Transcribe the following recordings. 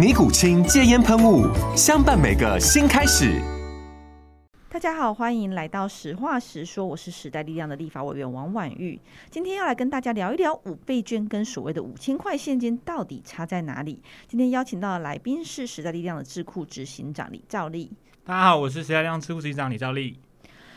尼古清戒烟喷雾，相伴每个新开始。大家好，欢迎来到实话实说，我是时代力量的立法委员王婉玉。今天要来跟大家聊一聊五倍券跟所谓的五千块现金到底差在哪里。今天邀请到的来宾是时代力量的智库执行长李兆立。大家好，我是时代力量智库执行长李兆立。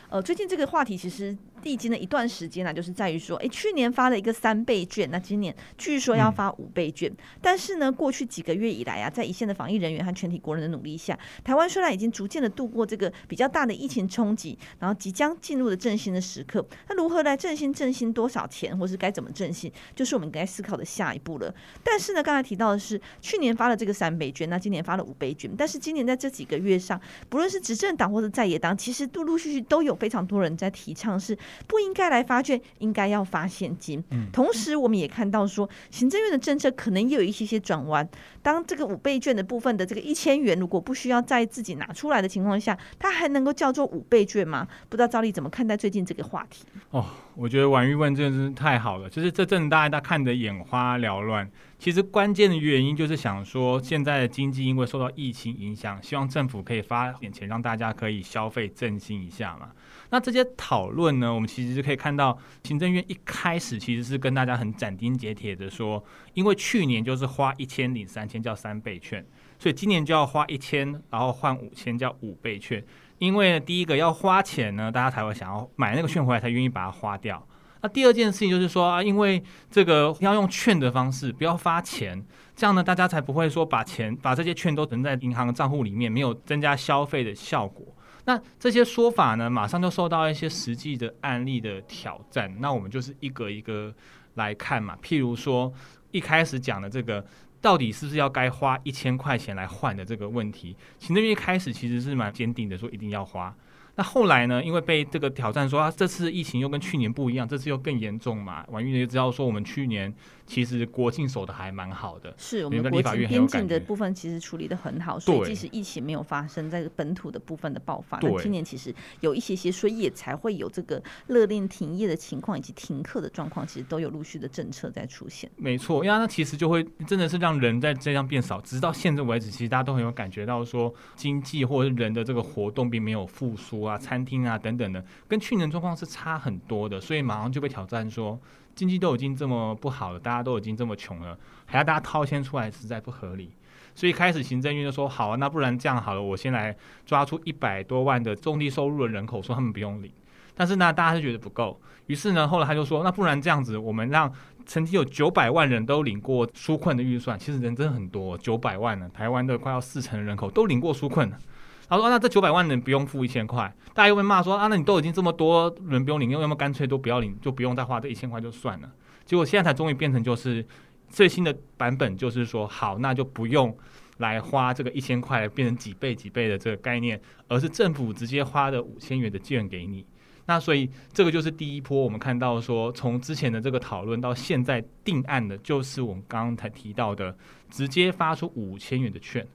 呃，最近这个话题其实。历经了一段时间呢，就是在于说，哎，去年发了一个三倍券，那今年据说要发五倍券。嗯、但是呢，过去几个月以来啊，在一线的防疫人员和全体国人的努力下，台湾虽然已经逐渐的度过这个比较大的疫情冲击，然后即将进入了振兴的时刻。那如何来振兴？振兴多少钱，或是该怎么振兴，就是我们该思考的下一步了。但是呢，刚才提到的是去年发了这个三倍券，那今年发了五倍券。但是今年在这几个月上，不论是执政党或者在野党，其实陆陆续续都有非常多人在提倡是。不应该来发券，应该要发现金。同时，我们也看到说，行政院的政策可能也有一些些转弯。当这个五倍券的部分的这个一千元，如果不需要再自己拿出来的情况下，它还能够叫做五倍券吗？不知道赵丽怎么看待最近这个话题？哦，我觉得婉玉问真的是太好了。就是这阵大家看得眼花缭乱，其实关键的原因就是想说，现在的经济因为受到疫情影响，希望政府可以发点钱让大家可以消费振兴一下嘛。那这些讨论呢，我们其实是可以看到，行政院一开始其实是跟大家很斩钉截铁的说，因为去年就是花一千领三千叫三倍券，所以今年就要花一千，然后换五千叫五倍券。因为第一个要花钱呢，大家才会想要买那个券回来，才愿意把它花掉。那第二件事情就是说啊，因为这个要用券的方式，不要发钱，这样呢，大家才不会说把钱把这些券都存在银行账户里面，没有增加消费的效果。那这些说法呢，马上就受到一些实际的案例的挑战。那我们就是一个一个来看嘛。譬如说，一开始讲的这个，到底是不是要该花一千块钱来换的这个问题，行政院一开始其实是蛮坚定的，说一定要花。那后来呢，因为被这个挑战说啊，这次疫情又跟去年不一样，这次又更严重嘛。婉玉也知道说，我们去年。其实国庆守的还蛮好的，是我们国境边境的部分其实处理的很好，所以即使疫情没有发生在本土的部分的爆发，那今年其实有一些些，所以也才会有这个勒令停业的情况以及停课的状况，其实都有陆续的政策在出现。没错，因为那其实就会真的是让人在这样变少，直到现在为止，其实大家都很有感觉到说，经济或者是人的这个活动并没有复苏啊，餐厅啊等等的，跟去年状况是差很多的，所以马上就被挑战说。经济都已经这么不好了，大家都已经这么穷了，还要大家掏钱出来，实在不合理。所以开始行政院就说：“好啊，那不然这样好了，我先来抓出一百多万的中低收入的人口，说他们不用领。但是呢，大家是觉得不够。于是呢，后来他就说：那不然这样子，我们让曾经有九百万人都领过纾困的预算，其实人真的很多，九百万呢，台湾的快要四成的人口都领过纾困了。”他说、：“那这九百万人不用付一千块，大家又会骂说啊，那你都已经这么多人不用领，又要么干脆都不要领，就不用再花这一千块就算了。结果现在才终于变成就是最新的版本，就是说好，那就不用来花这个一千块，变成几倍几倍的这个概念，而是政府直接花的五千元的券给你。那所以这个就是第一波，我们看到说从之前的这个讨论到现在定案的，就是我们刚刚才提到的，直接发出五千元的券。”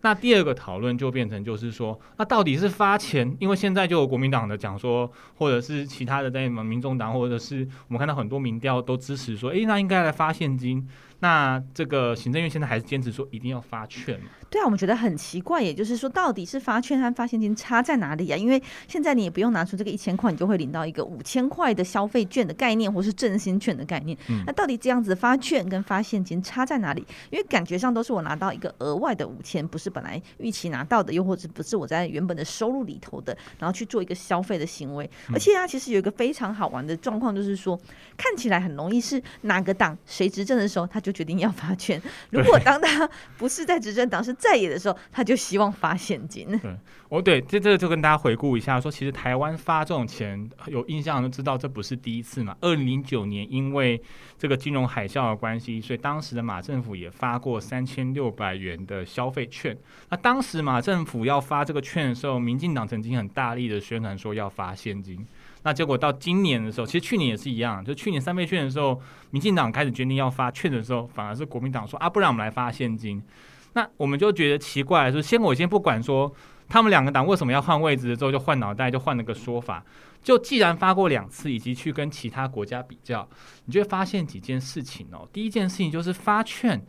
那第二个讨论就变成，就是说，那到底是发钱？因为现在就有国民党的讲说，或者是其他的在民众党，或者是我们看到很多民调都支持说，诶，那应该来发现金。那这个行政院现在还是坚持说一定要发券嘛？对啊，我们觉得很奇怪，也就是说，到底是发券和发现金差在哪里啊？因为现在你也不用拿出这个一千块，你就会领到一个五千块的消费券的概念，或是振兴券的概念。嗯、那到底这样子发券跟发现金差在哪里？因为感觉上都是我拿到一个额外的五千，不是本来预期拿到的，又或者不是我在原本的收入里头的，然后去做一个消费的行为。嗯、而且啊，其实有一个非常好玩的状况，就是说看起来很容易是哪个党谁执政的时候，他就决定要发券。如果当他不是在执政党，是在野的时候，他就希望发现金。对，哦，对，这这个就跟大家回顾一下，说其实台湾发这种钱，有印象都知道这不是第一次嘛。二零零九年因为这个金融海啸的关系，所以当时的马政府也发过三千六百元的消费券。那当时马政府要发这个券的时候，民进党曾经很大力的宣传说要发现金。那结果到今年的时候，其实去年也是一样，就去年三倍券的时候，民进党开始决定要发券的时候，反而是国民党说啊，不然我们来发现金。那我们就觉得奇怪，说先我先不管说他们两个党为什么要换位置之后就换脑袋，就换了个说法。就既然发过两次，以及去跟其他国家比较，你就会发现几件事情哦。第一件事情就是发券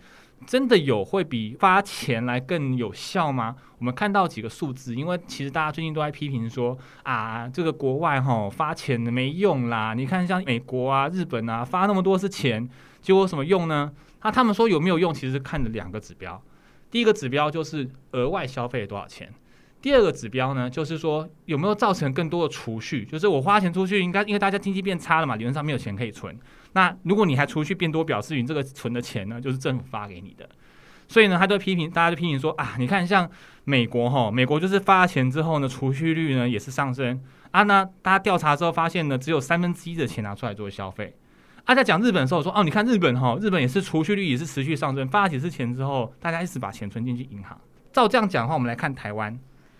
真的有会比发钱来更有效吗？我们看到几个数字，因为其实大家最近都在批评说啊，这个国外哈发钱没用啦。你看像美国啊、日本啊发那么多是钱，结果什么用呢？那他们说有没有用，其实看了两个指标。第一个指标就是额外消费了多少钱，第二个指标呢，就是说有没有造成更多的储蓄，就是我花钱出去，应该因为大家经济变差了嘛，理论上没有钱可以存。那如果你还储蓄变多，表示你这个存的钱呢，就是政府发给你的。所以呢，他就批评，大家就批评说啊，你看像美国哈，美国就是发钱之后呢，储蓄率呢也是上升啊。那大家调查之后发现呢，只有三分之一的钱拿出来做消费。啊在讲日本的时候说：“哦，你看日本哈，日本也是储蓄率也是持续上升，发几次钱之后，大家一直把钱存进去银行。照这样讲的话，我们来看台湾。”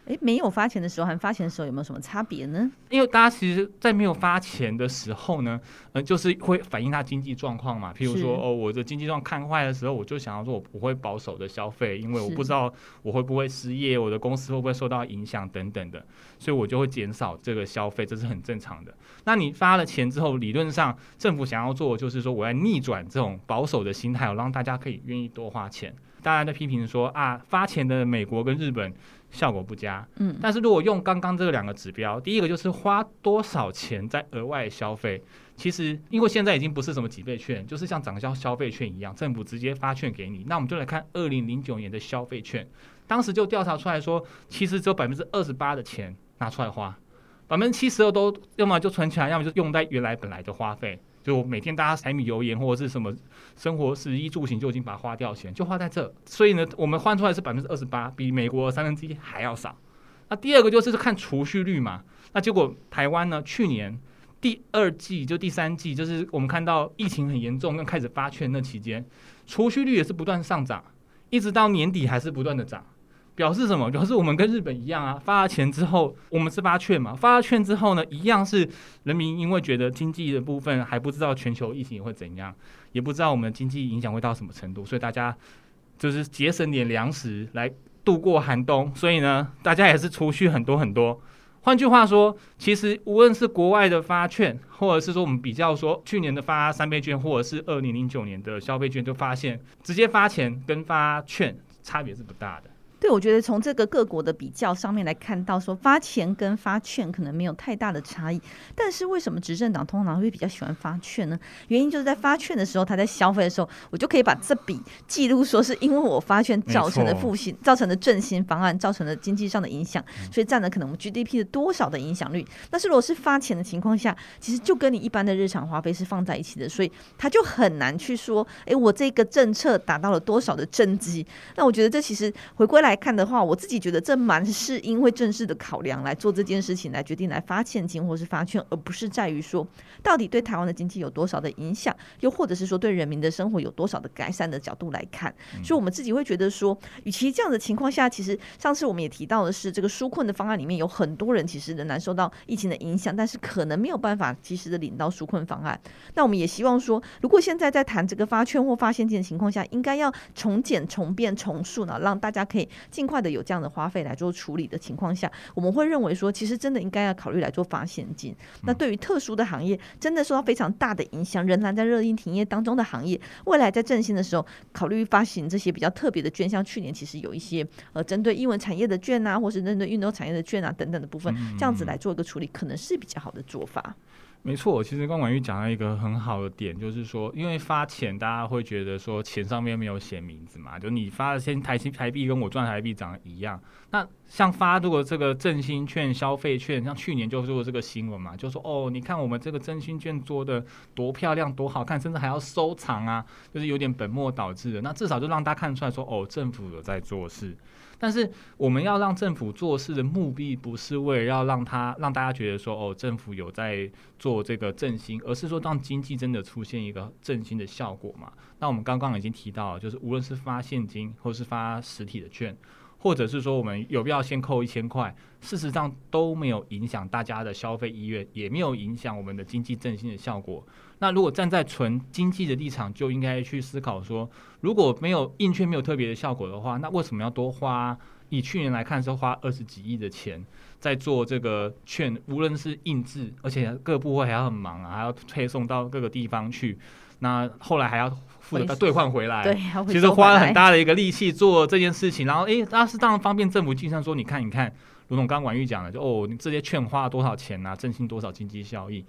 诶，没有发钱的时候和发钱的时候有没有什么差别呢？因为大家其实，在没有发钱的时候呢，呃，就是会反映他经济状况嘛。譬如说，哦，我的经济状况看坏的时候，我就想要说，我不会保守的消费，因为我不知道我会不会失业，我的公司会不会受到影响等等的，所以我就会减少这个消费，这是很正常的。那你发了钱之后，理论上政府想要做的就是说，我要逆转这种保守的心态，让大家可以愿意多花钱。大家在批评说啊，发钱的美国跟日本效果不佳。嗯，但是如果用刚刚这两个指标，第一个就是花多少钱在额外消费，其实因为现在已经不是什么几倍券，就是像涨销消费券一样，政府直接发券给你。那我们就来看二零零九年的消费券，当时就调查出来说，其实只有百分之二十八的钱拿出来花，百分之七十二都要么就存起来，要么就用在原来本来的花费。就每天大家柴米油盐或者是什么生活食衣住行就已经把它花掉钱，就花在这，所以呢，我们换出来是百分之二十八，比美国三分之一还要少。那第二个就是看储蓄率嘛，那结果台湾呢，去年第二季就第三季，就是我们看到疫情很严重，跟开始发券那期间，储蓄率也是不断上涨，一直到年底还是不断的涨。表示什么？表示我们跟日本一样啊，发了钱之后，我们是发券嘛，发了券之后呢，一样是人民因为觉得经济的部分还不知道全球疫情会怎样，也不知道我们经济影响会到什么程度，所以大家就是节省点粮食来度过寒冬。所以呢，大家也是储蓄很多很多。换句话说，其实无论是国外的发券，或者是说我们比较说去年的发三倍券，或者是二零零九年的消费券，就发现直接发钱跟发券差别是不大的。对，我觉得从这个各国的比较上面来看到，说发钱跟发券可能没有太大的差异。但是为什么执政党通常会比较喜欢发券呢？原因就是在发券的时候，他在消费的时候，我就可以把这笔记录说是因为我发券造成的复兴、造成的振兴方案造成的经济上的影响，所以占了可能我们 GDP 的多少的影响率。但是如果是发钱的情况下，其实就跟你一般的日常花费是放在一起的，所以他就很难去说，哎，我这个政策达到了多少的政绩。那我觉得这其实回归来。来看的话，我自己觉得这蛮是因为正式的考量来做这件事情，来决定来发现金或是发券，而不是在于说到底对台湾的经济有多少的影响，又或者是说对人民的生活有多少的改善的角度来看。所以，我们自己会觉得说，与其这样的情况下，其实上次我们也提到的是，这个纾困的方案里面有很多人其实仍然受到疫情的影响，但是可能没有办法及时的领到纾困方案。那我们也希望说，如果现在在谈这个发券或发现金的情况下，应该要重简、重变、从速呢，让大家可以。尽快的有这样的花费来做处理的情况下，我们会认为说，其实真的应该要考虑来做发现金。那对于特殊的行业，真的受到非常大的影响，仍然在热映停业当中的行业，未来在振兴的时候，考虑发行这些比较特别的券，像去年其实有一些呃针对英文产业的券啊，或是针对运动产业的券啊等等的部分，这样子来做一个处理，可能是比较好的做法。没错，其实刚婉玉讲到一个很好的点，就是说，因为发钱，大家会觉得说钱上面没有写名字嘛，就你发的先台新台币跟我赚台币长得一样。那像发如果这个振兴券、消费券，像去年就做这个新闻嘛，就说哦，你看我们这个振兴券做的多漂亮、多好看，甚至还要收藏啊，就是有点本末倒置的。那至少就让大家看出来说，哦，政府有在做事。但是我们要让政府做事的目的，不是为了要让他让大家觉得说哦，政府有在做这个振兴，而是说让经济真的出现一个振兴的效果嘛。那我们刚刚已经提到，就是无论是发现金，或是发实体的券，或者是说我们有必要先扣一千块，事实上都没有影响大家的消费意愿，也没有影响我们的经济振兴的效果。那如果站在纯经济的立场，就应该去思考说，如果没有印券没有特别的效果的话，那为什么要多花？以去年来看，是花二十几亿的钱在做这个券，无论是印制，而且各部会还要很忙啊，还要配送到各个地方去。那后来还要负责再兑换回来，对，其实花了很大的一个力气做这件事情。然后，诶，那是当然方便政府计算说，你看，你看，卢总刚刚婉玉讲了，就哦，你这些券花了多少钱啊，振兴多少经济效益？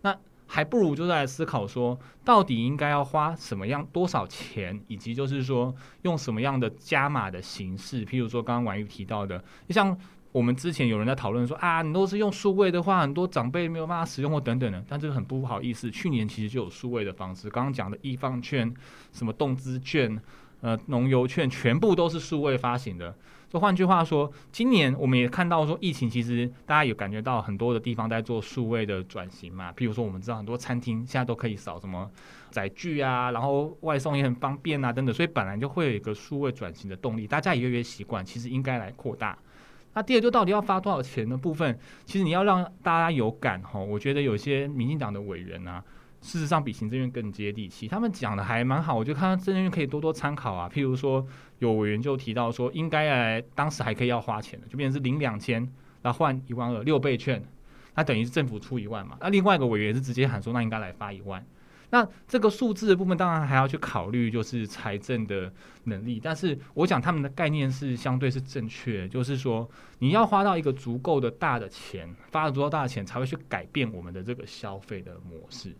那。还不如就在思考说，到底应该要花什么样多少钱，以及就是说用什么样的加码的形式。譬如说，刚刚婉諭提到的，就像我们之前有人在讨论说啊，你都是用数位的话，很多长辈没有办法使用或等等的。但这个很不好意思，去年其实就有数位的方式。刚刚讲的易放券、什么动资券、呃农游券，全部都是数位发行的。换句话说，今年我们也看到说，疫情其实大家有感觉到很多的地方在做数位的转型嘛。譬如说，我们知道很多餐厅现在都可以扫什么载具啊，然后外送也很方便啊，等等。所以本来就会有一个数位转型的动力，大家也越来越习惯，其实应该来扩大。那第二，就到底要发多少钱的部分，其实你要让大家有感吼，我觉得有些民进党的委员啊。事实上比行政院更接地气，他们讲的还蛮好，我就看到政院可以多多参考啊。譬如说，有委员就提到说，应该来当时还可以要花钱的，就变成是领两千，然后换一万二六倍券，那等于是政府出一万嘛。那另外一个委员是直接喊说，那应该来发一万。那这个数字的部分当然还要去考虑，就是财政的能力。但是我想他们的概念是相对是正确，就是说你要花到一个足够的大的钱，发了足够大的钱才会去改变我们的这个消费的模式。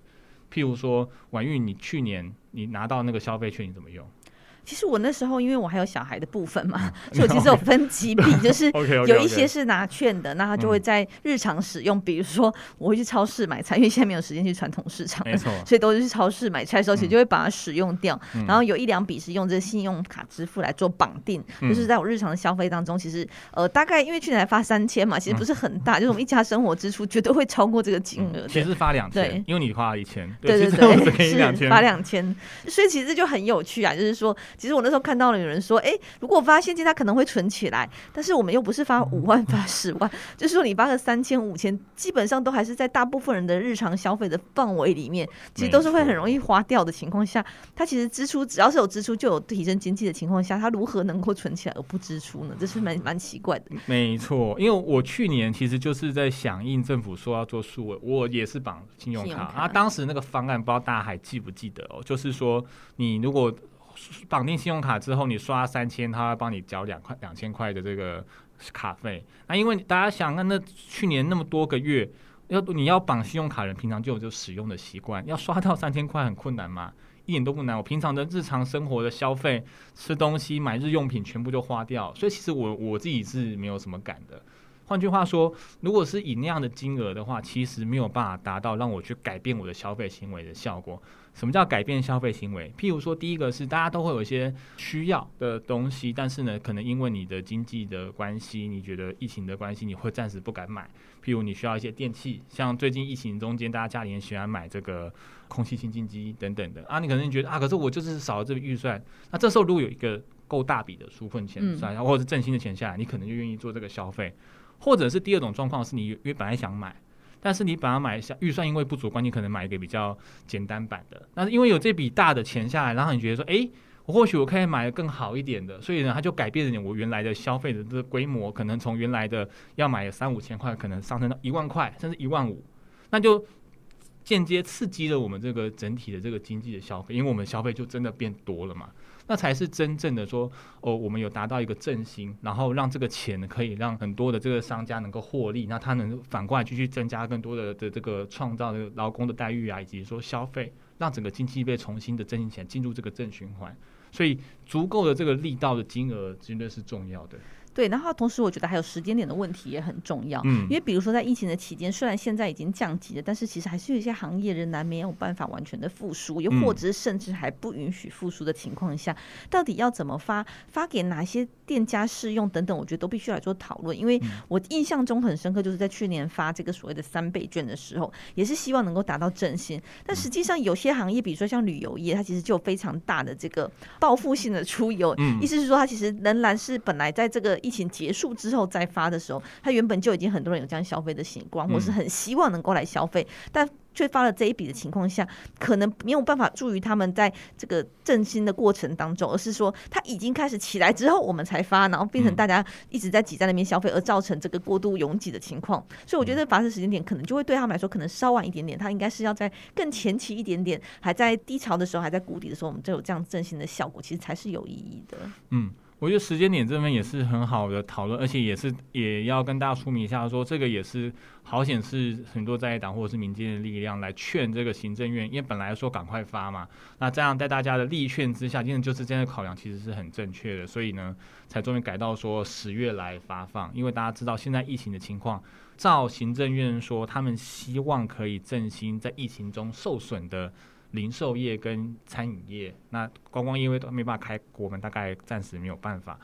譬如说，婉玉，你去年你拿到那个消费券，你怎么用？其实我那时候，因为我还有小孩的部分嘛，所以我其实有分几笔，就是有一些是拿券的，那他就会在日常使用。比如说，我会去超市买菜，因为现在没有时间去传统市场，没错，所以都是去超市买菜的时候，其实就会把它使用掉。然后有一两笔是用这个信用卡支付来做绑定，就是在我日常的消费当中，其实呃大概因为去年才发三千嘛，其实不是很大，就是我们一家生活支出绝对会超过这个金额。其实发两千，因为你花了一千，对对对，是发两千，所以其实就很有趣啊，就是说。其实我那时候看到了有人说，哎，如果发现金，他可能会存起来。但是我们又不是发五万、发十万，就是说你发个三千、五千，基本上都还是在大部分人的日常消费的范围里面，其实都是会很容易花掉的情况下，他其实支出只要是有支出就有提升经济的情况下，他如何能够存起来而不支出呢？这是蛮蛮奇怪的。没错，因为我去年其实就是在响应政府说要做数位，我也是绑信用卡，信用卡啊。当时那个方案不知道大家还记不记得哦？就是说你如果绑定信用卡之后，你刷三千，他会帮你缴两块两千块的这个卡费。那因为大家想，那那去年那么多个月，要你要绑信用卡人，平常就有这使用的习惯，要刷到 三千块很困难嘛？一点都不难。我平常的日常生活的消费，吃东西、买日用品，全部就花掉。所以其实我我自己是没有什么感的。换句话说，如果是以那样的金额的话，其实没有办法达到让我去改变我的消费行为的效果。什么叫改变消费行为？譬如说，第一个是大家都会有一些需要的东西，但是呢，可能因为你的经济的关系，你觉得疫情的关系，你会暂时不敢买。譬如你需要一些电器，像最近疫情中间，大家家里人喜欢买这个空气清净机等等的啊，你可能觉得啊，可是我就是少了这个预算。那这时候如果有一个够大笔的纾困钱算，或者是振兴的钱下来，你可能就愿意做这个消费。或者是第二种状况是你因为本来想买，但是你把它买下预算因为不足关系，可能买一个比较简单版的。那因为有这笔大的钱下来，然后你觉得说，哎，我或许我可以买的更好一点的，所以呢，他就改变了我原来的消费的这个规模，可能从原来的要买三五千块，可能上升到一万块，甚至一万五，那就间接刺激了我们这个整体的这个经济的消费，因为我们消费就真的变多了嘛，那才是真正的说哦，我们有达到一个振兴，然后让这个钱可以让很多的这个商家能够获利，那他能反过来继续增加更多的的这个创造的劳工的待遇啊，以及说消费，让整个经济被重新的振兴起来，进入这个正循环。所以，足够的这个力道的金额，绝对是重要的。对，然后同时我觉得还有时间点的问题也很重要，嗯，因为比如说在疫情的期间，虽然现在已经降级了，但是其实还是有一些行业仍然没有办法完全的复苏，又或者是甚至还不允许复苏的情况下，到底要怎么发，发给哪些店家适用等等，我觉得都必须来做讨论。因为我印象中很深刻，就是在去年发这个所谓的三倍券的时候，也是希望能够达到振兴，但实际上有些行业，比如说像旅游业，它其实就有非常大的这个报复性的出游，嗯。意思是说它其实仍然是本来在这个疫情结束之后再发的时候，他原本就已经很多人有这样消费的习惯，或是很希望能够来消费，但却发了这一笔的情况下，可能没有办法助于他们在这个振兴的过程当中，而是说他已经开始起来之后，我们才发，然后变成大家一直在挤在那边消费，而造成这个过度拥挤的情况。所以我觉得发生时间点可能就会对他们来说可能稍晚一点点，他应该是要在更前期一点点，还在低潮的时候，还在谷底的时候，我们就有这样振兴的效果，其实才是有意义的。嗯。我觉得时间点这边也是很好的讨论，而且也是也要跟大家说明一下，说这个也是好显示很多在野党或者是民间的力量来劝这个行政院，因为本来说赶快发嘛，那这样在大家的力劝之下，今天就是这样的考量其实是很正确的，所以呢，才终于改到说十月来发放，因为大家知道现在疫情的情况，照行政院说，他们希望可以振兴在疫情中受损的。零售业跟餐饮业，那观光业因为都没办法开，我们大概暂时没有办法。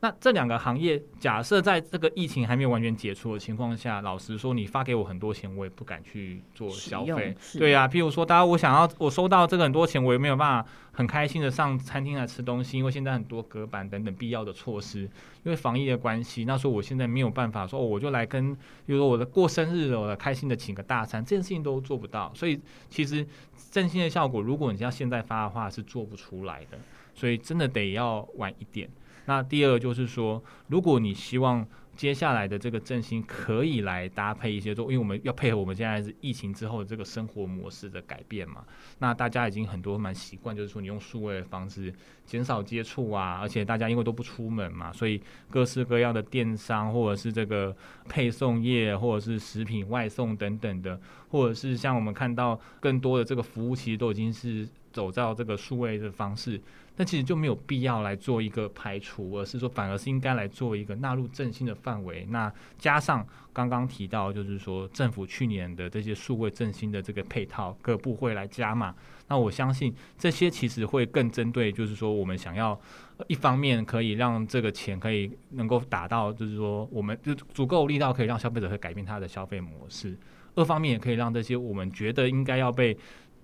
那这两个行业，假设在这个疫情还没有完全解除的情况下，老实说，你发给我很多钱，我也不敢去做消费。对呀、啊，譬如说，大家我想要我收到这个很多钱，我也没有办法很开心的上餐厅来吃东西，因为现在很多隔板等等必要的措施，因为防疫的关系，那时候我现在没有办法说，我就来跟，比如说我的过生日了，我开心的请个大餐，这件事情都做不到。所以其实振兴的效果，如果你要现在发的话，是做不出来的。所以真的得要晚一点。那第二就是说，如果你希望接下来的这个振兴可以来搭配一些，做，因为我们要配合我们现在是疫情之后的这个生活模式的改变嘛。那大家已经很多蛮习惯，就是说你用数位的方式减少接触啊，而且大家因为都不出门嘛，所以各式各样的电商或者是这个配送业或者是食品外送等等的，或者是像我们看到更多的这个服务，其实都已经是走到这个数位的方式。那其实就没有必要来做一个排除，而是说反而是应该来做一个纳入振兴的范围。那加上刚刚提到，就是说政府去年的这些数位振兴的这个配套，各部会来加码。那我相信这些其实会更针对，就是说我们想要一方面可以让这个钱可以能够达到，就是说我们就足够力道可以让消费者会改变他的消费模式；二方面也可以让这些我们觉得应该要被。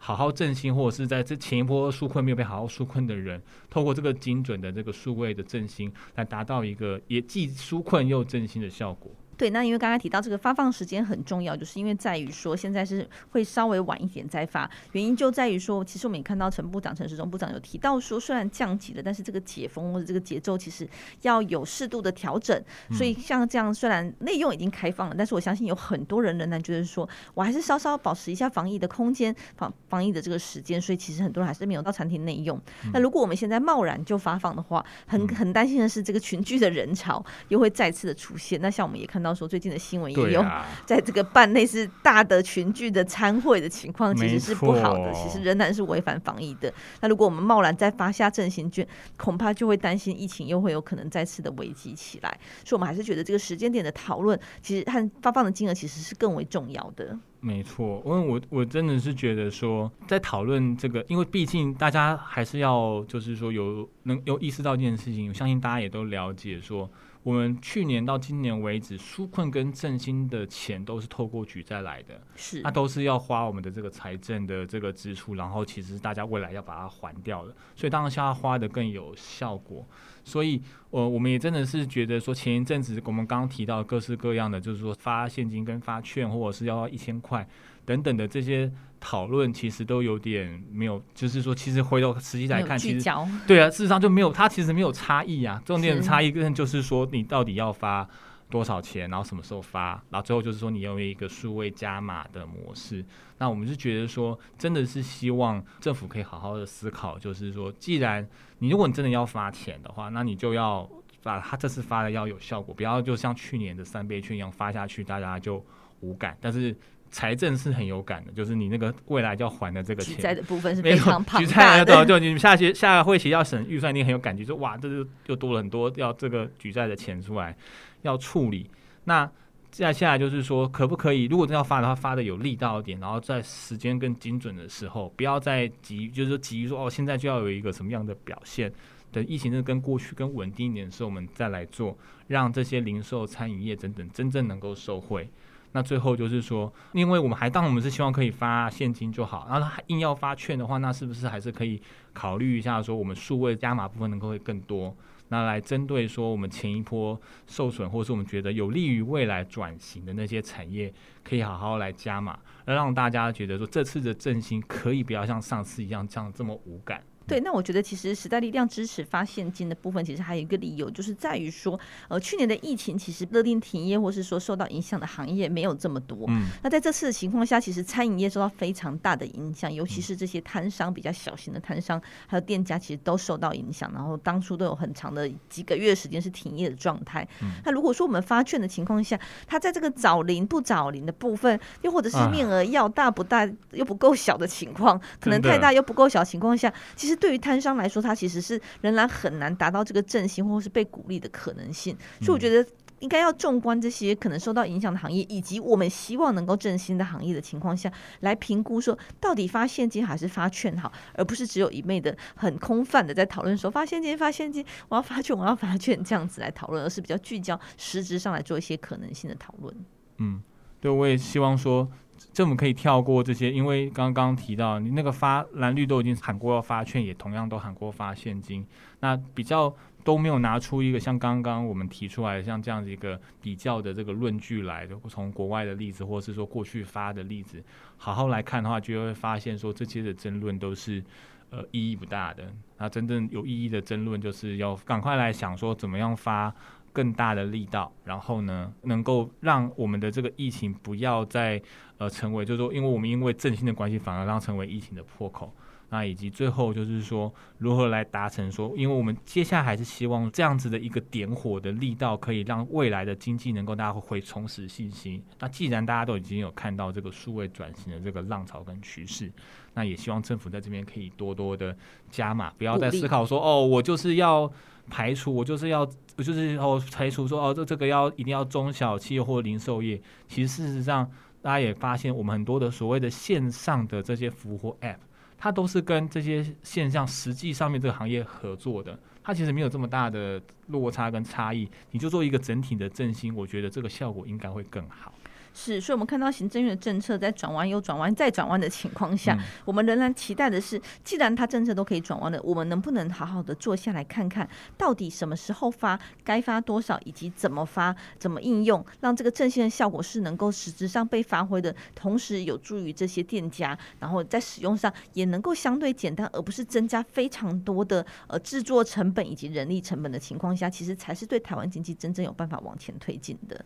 好好振兴，或者是在这前一波纾困没有被好好纾困的人，透过这个精准的这个数位的振兴，来达到一个也既纾困又振兴的效果。对，那因为刚刚提到这个发放时间很重要，就是因为在于说现在是会稍微晚一点再发，原因就在于说，其实我们也看到陈部长、陈时中部长有提到说，虽然降级了，但是这个解封或者这个节奏其实要有适度的调整。所以像这样，虽然内用已经开放了，但是我相信有很多人仍然觉得说，我还是稍稍保持一下防疫的空间，防防疫的这个时间。所以其实很多人还是没有到餐厅内用。那如果我们现在贸然就发放的话，很很担心的是这个群聚的人潮又会再次的出现。那像我们也看到说，最近的新闻也有 在这个办类似大的群聚的参会的情况，其实是不好的，其实仍然是违反防疫的。那如果我们贸然再发下振兴券，恐怕就会担心疫情又会有可能再次的危机起来。所以，我们还是觉得这个时间点的讨论，其实和发放的金额其实是更为重要的。没错，因为我我真的是觉得说，在讨论这个，因为毕竟大家还是要就是说有能有意识到这件事情，我相信大家也都了解说。我们去年到今年为止，纾困跟振兴的钱都是透过举债来的，是，那都是要花我们的这个财政的这个支出，然后其实大家未来要把它还掉的，所以当然是要花的更有效果。所以，呃，我们也真的是觉得说，前一阵子我们刚刚提到各式各样的，就是说发现金跟发券，或者是要一千块。等等的这些讨论，其实都有点没有，就是说，其实回头实际来看，其实对啊，事实上就没有，它其实没有差异啊。重点的差异跟就是说，你到底要发多少钱，然后什么时候发，然后最后就是说，你要有一个数位加码的模式。那我们是觉得说，真的是希望政府可以好好的思考，就是说，既然你如果你真的要发钱的话，那你就要把它这次发的要有效果，不要就像去年的三倍券一样发下去，大家就无感，但是。财政是很有感的，就是你那个未来要还的这个钱，举债的部分是非常庞大的。就你们下学下个会期要审预算，你很有感觉，说哇，这就又多了很多要这个举债的钱出来要处理。那接下来就是说，可不可以如果真要发的话，发的有力道一点，然后在时间更精准的时候，不要再急，就是说急于说哦，现在就要有一个什么样的表现？等疫情真的跟过去更稳定一点的时候，我们再来做，让这些零售、餐饮业等等真正能够受惠。那最后就是说，因为我们还当我们是希望可以发现金就好，然后他硬要发券的话，那是不是还是可以考虑一下说，我们数位加码部分能够会更多，那来针对说我们前一波受损，或是我们觉得有利于未来转型的那些产业，可以好好来加码，让大家觉得说这次的振兴可以不要像上次一样这样这么无感。对，那我觉得其实时代力量支持发现金的部分，其实还有一个理由，就是在于说，呃，去年的疫情其实勒令停业或是说受到影响的行业没有这么多。嗯。那在这次的情况下，其实餐饮业受到非常大的影响，尤其是这些摊商比较小型的摊商，还有店家，其实都受到影响。然后当初都有很长的几个月时间是停业的状态。嗯。那如果说我们发券的情况下，它在这个找零不找零的部分，又或者是面额要大不大又不够小的情况，可能太大又不够小的情况下，其实。对于摊商来说，他其实是仍然很难达到这个振兴或是被鼓励的可能性，所以我觉得应该要纵观这些可能受到影响的行业，以及我们希望能够振兴的行业的情况下来评估，说到底发现金还是发券好，而不是只有一昧的很空泛的在讨论说发现金发现金，我要发券我要发券这样子来讨论，而是比较聚焦实质上来做一些可能性的讨论。嗯，对，我也希望说。政府可以跳过这些，因为刚刚提到你那个发蓝绿都已经喊过要发券，也同样都喊过发现金，那比较都没有拿出一个像刚刚我们提出来的像这样子一个比较的这个论据来的，从国外的例子或是说过去发的例子，好好来看的话，就会发现说这些的争论都是呃意义不大的。那真正有意义的争论，就是要赶快来想说怎么样发。更大的力道，然后呢，能够让我们的这个疫情不要再呃成为，就是说，因为我们因为振兴的关系，反而让成为疫情的破口。那以及最后就是说，如何来达成说，因为我们接下来还是希望这样子的一个点火的力道，可以让未来的经济能够大家会重拾信心。那既然大家都已经有看到这个数位转型的这个浪潮跟趋势，那也希望政府在这边可以多多的加码，不要再思考说，哦，我就是要。排除我就是要，不就是哦排除说哦这这个要一定要中小企业或零售业。其实事实上，大家也发现，我们很多的所谓的线上的这些服务或 App，它都是跟这些线上实际上面这个行业合作的。它其实没有这么大的落差跟差异。你就做一个整体的振兴，我觉得这个效果应该会更好。是，所以我们看到行政院的政策在转弯又转弯再转弯的情况下，嗯，我们仍然期待的是，既然它政策都可以转弯了，我们能不能好好的坐下来看看，到底什么时候发，该发多少，以及怎么发，怎么应用，让这个振兴的效果是能够实质上被发挥的，同时有助于这些店家，然后在使用上也能够相对简单，而不是增加非常多的呃制作成本以及人力成本的情况下，其实才是对台湾经济真正有办法往前推进的。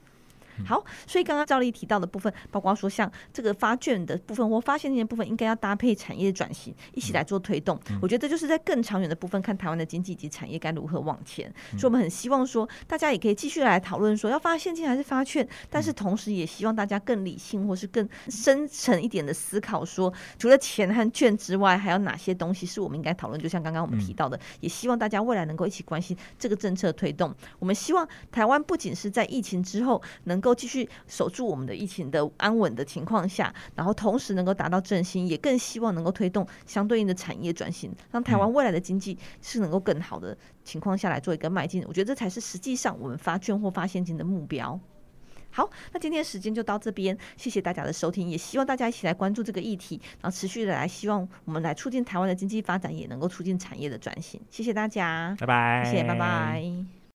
好，所以刚刚赵丽提到的部分，包括说像这个发券的部分或发现金的部分，应该要搭配产业转型一起来做推动。我觉得这就是在更长远的部分，看台湾的经济及产业该如何往前。所以我们很希望说，大家也可以继续来讨论说，要发现金还是发券，但是同时也希望大家更理性或是更深层一点的思考，说除了钱和券之外，还有哪些东西是我们应该讨论？就像刚刚我们提到的，也希望大家未来能够一起关心这个政策推动。我们希望台湾不仅是在疫情之后能够。都继续守住我们的疫情的安稳的情况下，然后同时能够达到振兴，也更希望能够推动相对应的产业转型，让台湾未来的经济是能够更好的情况下来做一个迈进。我觉得这才是实际上我们发券或发现金的目标。好，那今天时间就到这边，谢谢大家的收听，也希望大家一起来关注这个议题，然后持续的来希望我们来促进台湾的经济发展，也能够促进产业的转型。谢谢大家，拜拜，谢谢，拜拜。